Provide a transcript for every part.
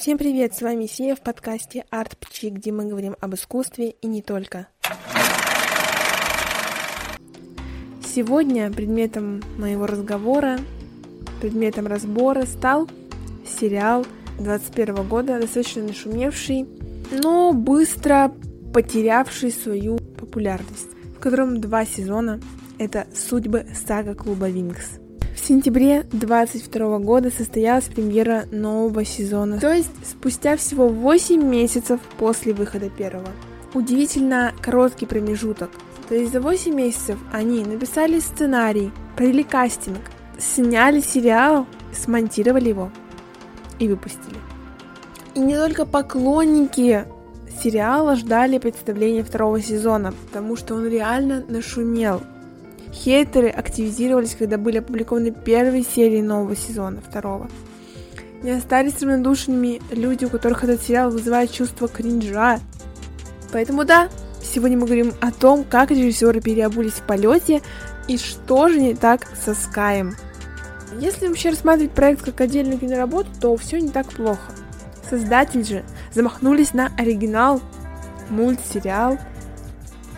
Всем привет, с вами Сия в подкасте Арт Пчи, где мы говорим об искусстве и не только. Сегодня предметом моего разговора, предметом разбора стал сериал 21 года, достаточно нашумевший, но быстро потерявший свою популярность, в котором два сезона. Это «Судьбы сага клуба Винкс». Сентябре 22 года состоялась премьера нового сезона, то есть спустя всего 8 месяцев после выхода первого. Удивительно короткий промежуток. То есть за 8 месяцев они написали сценарий, провели кастинг, сняли сериал, смонтировали его и выпустили. И не только поклонники сериала ждали представления второго сезона, потому что он реально нашумел. Хейтеры активизировались, когда были опубликованы первые серии нового сезона, второго. Не остались равнодушными люди, у которых этот сериал вызывает чувство кринжа. Поэтому да, сегодня мы говорим о том, как режиссеры переобулись в полете и что же не так со Скаем. Если вообще рассматривать проект как отдельную киноработу, то все не так плохо. Создатели же замахнулись на оригинал мультсериал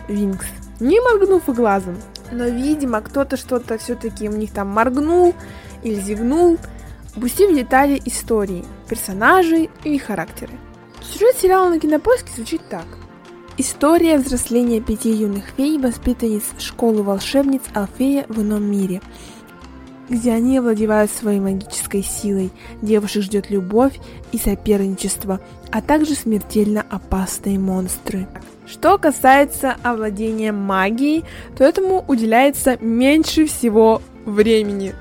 Винкс, не моргнув и глазом. Но, видимо, кто-то что-то все-таки у них там моргнул или зигнул, упустив детали истории, персонажей и характеры. Сюжет сериала на кинопоиске звучит так. История взросления пяти юных фей, воспитанниц школы волшебниц Алфея в ином мире – где они овладевают своей магической силой. Девушек ждет любовь и соперничество, а также смертельно опасные монстры. Что касается овладения магией, то этому уделяется меньше всего времени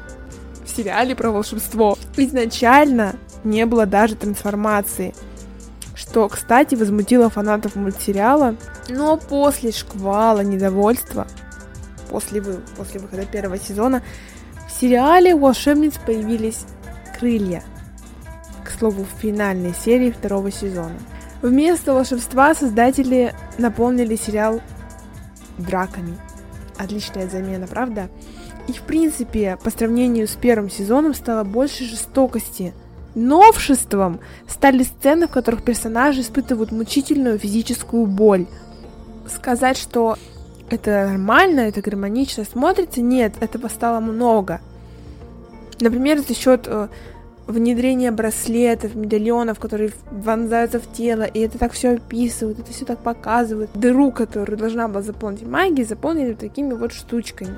в сериале про волшебство. Изначально не было даже трансформации, что, кстати, возмутило фанатов мультсериала, но после шквала недовольства, после, вы, после выхода первого сезона, сериале у волшебниц появились крылья. К слову, в финальной серии второго сезона. Вместо волшебства создатели наполнили сериал драками. Отличная замена, правда? И в принципе, по сравнению с первым сезоном стало больше жестокости. Новшеством стали сцены, в которых персонажи испытывают мучительную физическую боль. Сказать, что это нормально, это гармонично смотрится. Нет, этого стало много. Например, за счет э, внедрения браслетов, медальонов, которые вонзаются в тело, и это так все описывают, это все так показывают. Дыру, которую должна была заполнить магией, заполнили такими вот штучками.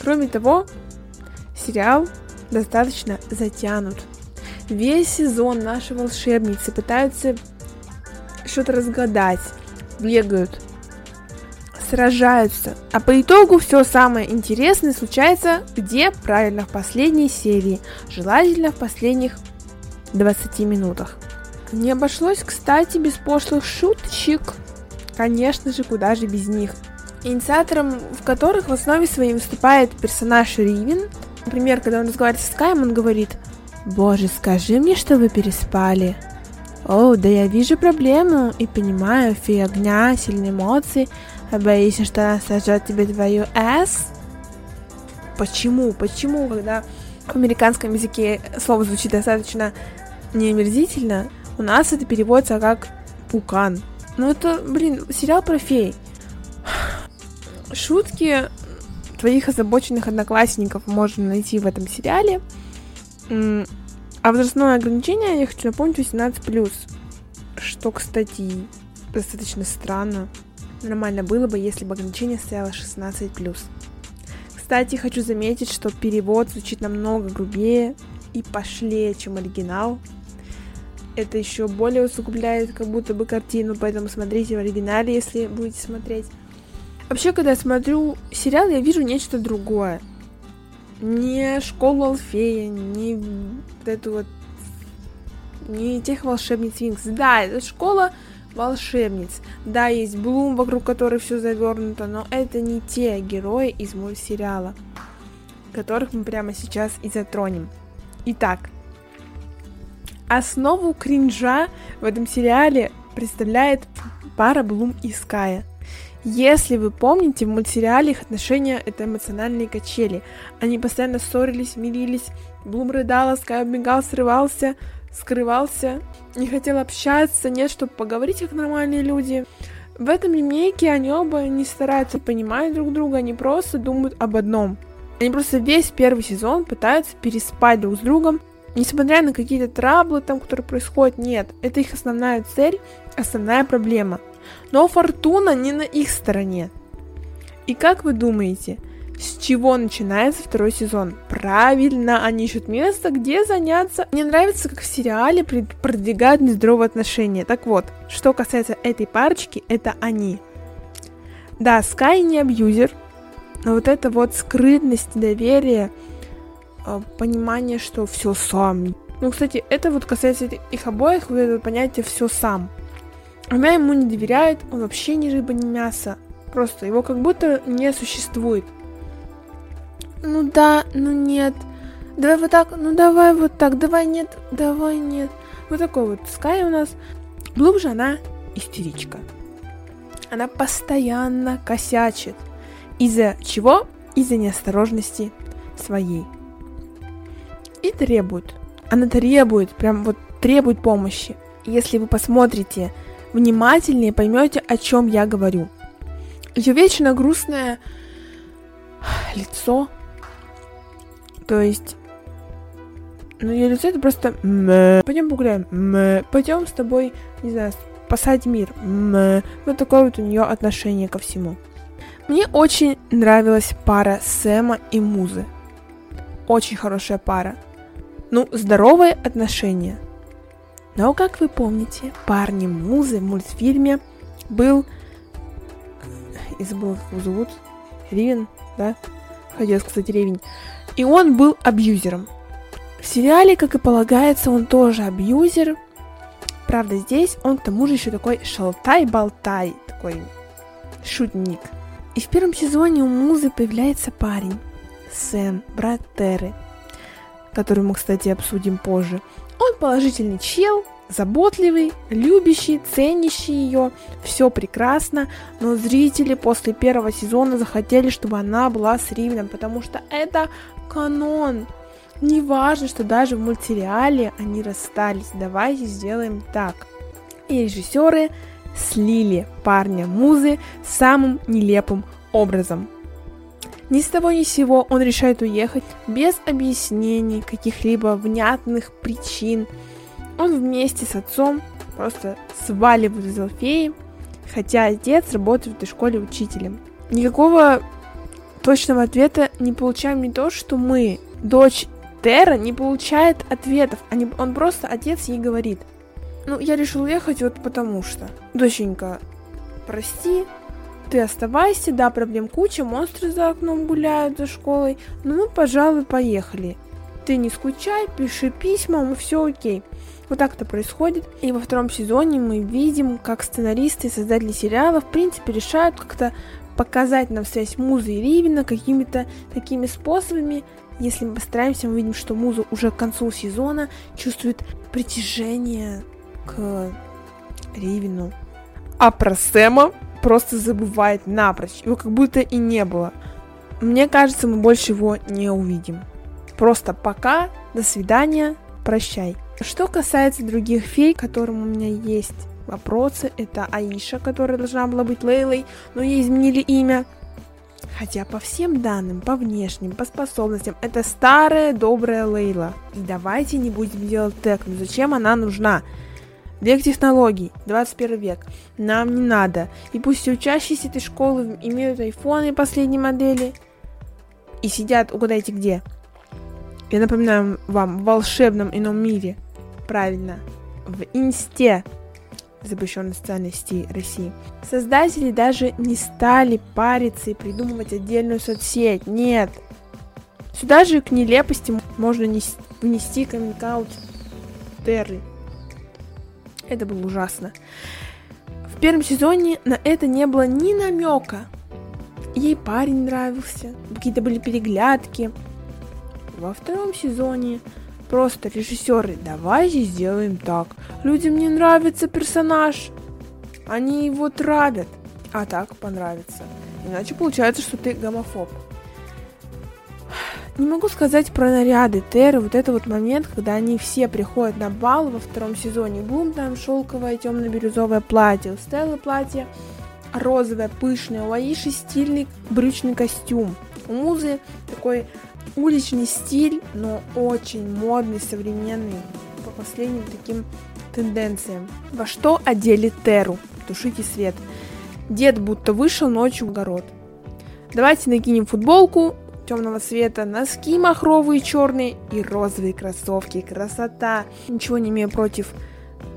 Кроме того, сериал достаточно затянут. Весь сезон наши волшебницы пытаются что-то разгадать, бегают, сражаются. А по итогу все самое интересное случается где? Правильно, в последней серии. Желательно в последних 20 минутах. Не обошлось, кстати, без пошлых шуточек. Конечно же, куда же без них. Инициатором в которых в основе своей выступает персонаж Ривен. Например, когда он разговаривает с Каем, он говорит «Боже, скажи мне, что вы переспали». О, да я вижу проблему и понимаю, фея огня, сильные эмоции, боишься, что она сожжет тебе твою S? Почему? Почему, когда в американском языке слово звучит достаточно неомерзительно, у нас это переводится как пукан. Ну это, блин, сериал про фей. Шутки твоих озабоченных одноклассников можно найти в этом сериале. А возрастное ограничение, я хочу напомнить, 18+. Что, кстати, достаточно странно. Нормально было бы, если бы ограничение стояло 16+. Кстати, хочу заметить, что перевод звучит намного грубее и пошлее, чем оригинал. Это еще более усугубляет как будто бы картину, поэтому смотрите в оригинале, если будете смотреть. Вообще, когда я смотрю сериал, я вижу нечто другое. Не школу Алфея, не эту вот... Не тех волшебниц Винкс. Да, это школа волшебниц. Да, есть Блум, вокруг которой все завернуто, но это не те герои из мультсериала, которых мы прямо сейчас и затронем. Итак, основу кринжа в этом сериале представляет пара Блум и Ская. Если вы помните, в мультсериале их отношения — это эмоциональные качели. Они постоянно ссорились, мирились, Блум рыдала, Скай убегал, срывался, скрывался, не хотел общаться, нет, чтобы поговорить как нормальные люди. В этом ремейке они оба не стараются понимать друг друга, они просто думают об одном. Они просто весь первый сезон пытаются переспать друг с другом, несмотря на какие-то траблы там, которые происходят, нет, это их основная цель, основная проблема. Но фортуна не на их стороне. И как вы думаете, с чего начинается второй сезон? Правильно, они ищут место, где заняться. Мне нравится, как в сериале продвигают нездоровые отношения. Так вот, что касается этой парочки, это они. Да, Скай не абьюзер, но вот это вот скрытность, доверие, э, понимание, что все сам. Ну, кстати, это вот касается их обоих, вот это понятие все сам. Она ему не доверяет, он вообще ни рыба, ни мясо. Просто его как будто не существует. Ну да, ну нет. Давай вот так, ну давай вот так, давай нет, давай нет. Вот такой вот Скай у нас. Глубже она истеричка. Она постоянно косячит. Из-за чего? Из-за неосторожности своей. И требует. Она требует, прям вот требует помощи. Если вы посмотрите внимательнее, поймете, о чем я говорю. Ее вечно грустное лицо, то есть, ну, ее лицо это просто. Пойдем погуляем. Пойдем с тобой, не знаю, спасать мир. Вот такое вот у нее отношение ко всему. Мне очень нравилась пара Сэма и Музы. Очень хорошая пара. Ну, здоровые отношения. Но, как вы помните, парни Музы в мультфильме был... Я забыла, как его зовут. Ривен, да? Хотела сказать Ревень. И он был абьюзером. В сериале, как и полагается, он тоже абьюзер. Правда, здесь он к тому же еще такой шалтай-болтай, такой шутник. И в первом сезоне у Музы появляется парень, Сэм, брат Терры, который мы, кстати, обсудим позже. Он положительный чел, заботливый, любящий, ценящий ее, все прекрасно, но зрители после первого сезона захотели, чтобы она была с Ривном, потому что это канон. Не важно, что даже в мультсериале они расстались. Давайте сделаем так. И режиссеры слили парня Музы самым нелепым образом. Ни с того ни с сего он решает уехать без объяснений, каких-либо внятных причин. Он вместе с отцом просто сваливает из Алфеи, хотя отец работает в этой школе учителем. Никакого точного ответа не получаем не то, что мы, дочь Тера, не получает ответов. Они, он просто, отец ей говорит. Ну, я решил уехать вот потому что. Доченька, прости, ты оставайся, да, проблем куча, монстры за окном гуляют за школой, ну мы, пожалуй, поехали. Ты не скучай, пиши письма, мы все окей. Вот так это происходит. И во втором сезоне мы видим, как сценаристы и создатели сериала, в принципе, решают как-то показать нам связь Музы и Ривина какими-то такими способами. Если мы постараемся, мы видим, что Муза уже к концу сезона чувствует притяжение к Ривину. А про Сэма просто забывает напрочь. Его как будто и не было. Мне кажется, мы больше его не увидим. Просто пока, до свидания, прощай. Что касается других фей, которым у меня есть вопросы. Это Аиша, которая должна была быть Лейлой, но ей изменили имя. Хотя по всем данным, по внешним, по способностям, это старая добрая Лейла. И давайте не будем делать тег, ну зачем она нужна? Век технологий, 21 век. Нам не надо. И пусть все учащиеся этой школы имеют айфоны последней модели и сидят, угадайте где. Я напоминаю вам, в волшебном ином мире. Правильно, в инсте запрещенной социальной сети России. Создатели даже не стали париться и придумывать отдельную соцсеть. Нет. Сюда же к нелепости можно внести коммент Терры. Это было ужасно. В первом сезоне на это не было ни намека. Ей парень нравился, какие-то были переглядки. Во втором сезоне Просто режиссеры, давайте сделаем так. Людям не нравится персонаж. Они его травят. А так понравится. Иначе получается, что ты гомофоб. Не могу сказать про наряды Терры, вот это вот момент, когда они все приходят на бал во втором сезоне. Бум там шелковое темно-бирюзовое платье, у Стеллы платье розовое, пышное, у Аиши стильный брючный костюм. У Музы такой уличный стиль, но очень модный, современный, по последним таким тенденциям. Во что одели Теру? Тушите свет. Дед будто вышел ночью в огород. Давайте накинем футболку темного цвета, носки махровые черные и розовые кроссовки. Красота! Ничего не имею против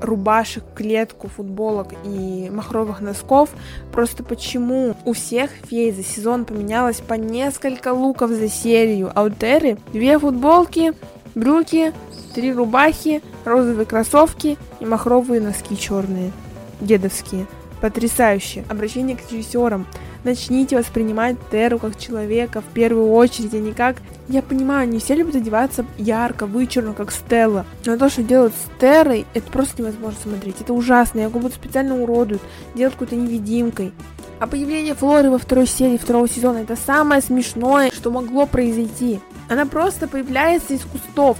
рубашек, клетку, футболок и махровых носков. Просто почему у всех фей за сезон поменялось по несколько луков за серию, а у Терры две футболки, брюки, три рубахи, розовые кроссовки и махровые носки черные, дедовские. Потрясающе. Обращение к режиссерам. Начните воспринимать Теру как человека в первую очередь, а не как... Я понимаю, не все любят одеваться ярко, вычурно, как Стелла. Но то, что делают с Терой, это просто невозможно смотреть. Это ужасно. Я как будто специально уродуют. Делают какой-то невидимкой. А появление Флоры во второй серии второго сезона это самое смешное, что могло произойти. Она просто появляется из кустов.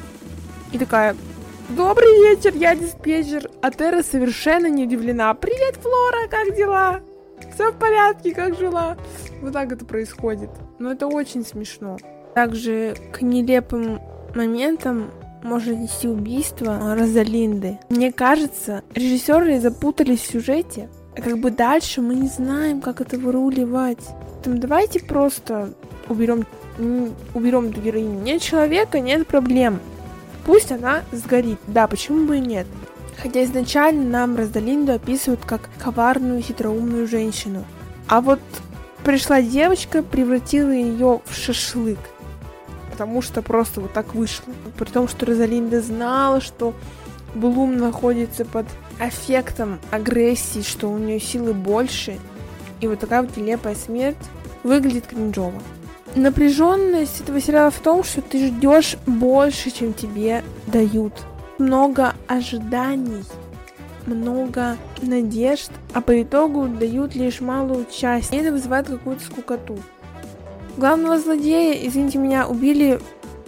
И такая, Добрый вечер, я диспетчер. А Тера совершенно не удивлена. Привет, Флора, как дела? Все в порядке, как жила? Вот так это происходит. Но это очень смешно. Также к нелепым моментам может нести убийство Розалинды. Мне кажется, режиссеры запутались в сюжете. А как бы дальше мы не знаем, как это выруливать. Там давайте просто уберем, уберем эту героиню. Нет человека, нет проблем. Пусть она сгорит. Да, почему бы и нет? Хотя изначально нам Роздалинду описывают как коварную, хитроумную женщину. А вот пришла девочка, превратила ее в шашлык. Потому что просто вот так вышло. При том, что Розалинда знала, что Блум находится под эффектом агрессии, что у нее силы больше. И вот такая вот нелепая смерть выглядит кринжово напряженность этого сериала в том, что ты ждешь больше, чем тебе дают. Много ожиданий, много надежд, а по итогу дают лишь малую часть. И это вызывает какую-то скукоту. Главного злодея, извините меня, убили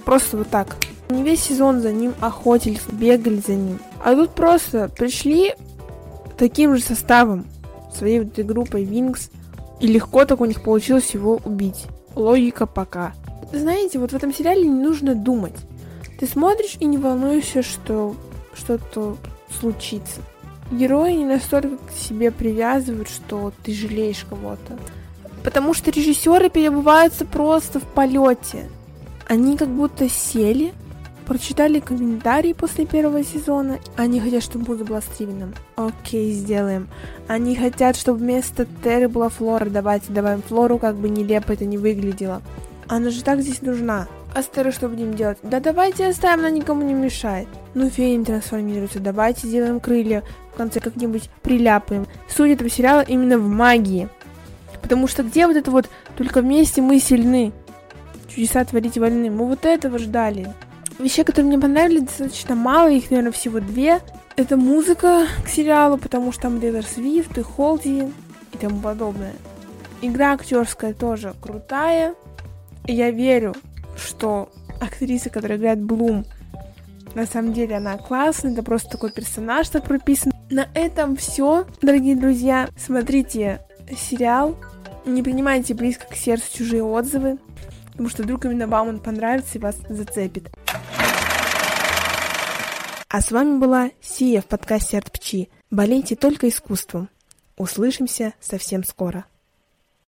просто вот так. Не весь сезон за ним охотились, бегали за ним. А тут просто пришли таким же составом, своей вот этой группой Винкс, и легко так у них получилось его убить логика пока. Знаете, вот в этом сериале не нужно думать. Ты смотришь и не волнуешься, что что-то случится. Герои не настолько к себе привязывают, что ты жалеешь кого-то. Потому что режиссеры перебываются просто в полете. Они как будто сели, прочитали комментарии после первого сезона. Они хотят, чтобы Буза была Стивеном. Окей, сделаем. Они хотят, чтобы вместо Терры была Флора. Давайте добавим Флору, как бы нелепо это не выглядело. Она же так здесь нужна. А с Террой что будем делать? Да давайте оставим, она никому не мешает. Ну, фея не трансформируется. Давайте сделаем крылья. В конце как-нибудь приляпаем. Суть этого сериала именно в магии. Потому что где вот это вот «только вместе мы сильны»? Чудеса творить вольны. Мы вот этого ждали. Вещей, которые мне понравились, достаточно мало, их, наверное, всего две. Это музыка к сериалу, потому что там Тейлор Свифт и Холди и тому подобное. Игра актерская тоже крутая. Я верю, что актриса, которая играет Блум, на самом деле она классная, это просто такой персонаж так прописан. На этом все, дорогие друзья. Смотрите сериал, не принимайте близко к сердцу чужие отзывы, потому что вдруг именно вам он понравится и вас зацепит. А с вами была Сия в подкасте Артпчи. Болейте только искусством. Услышимся совсем скоро.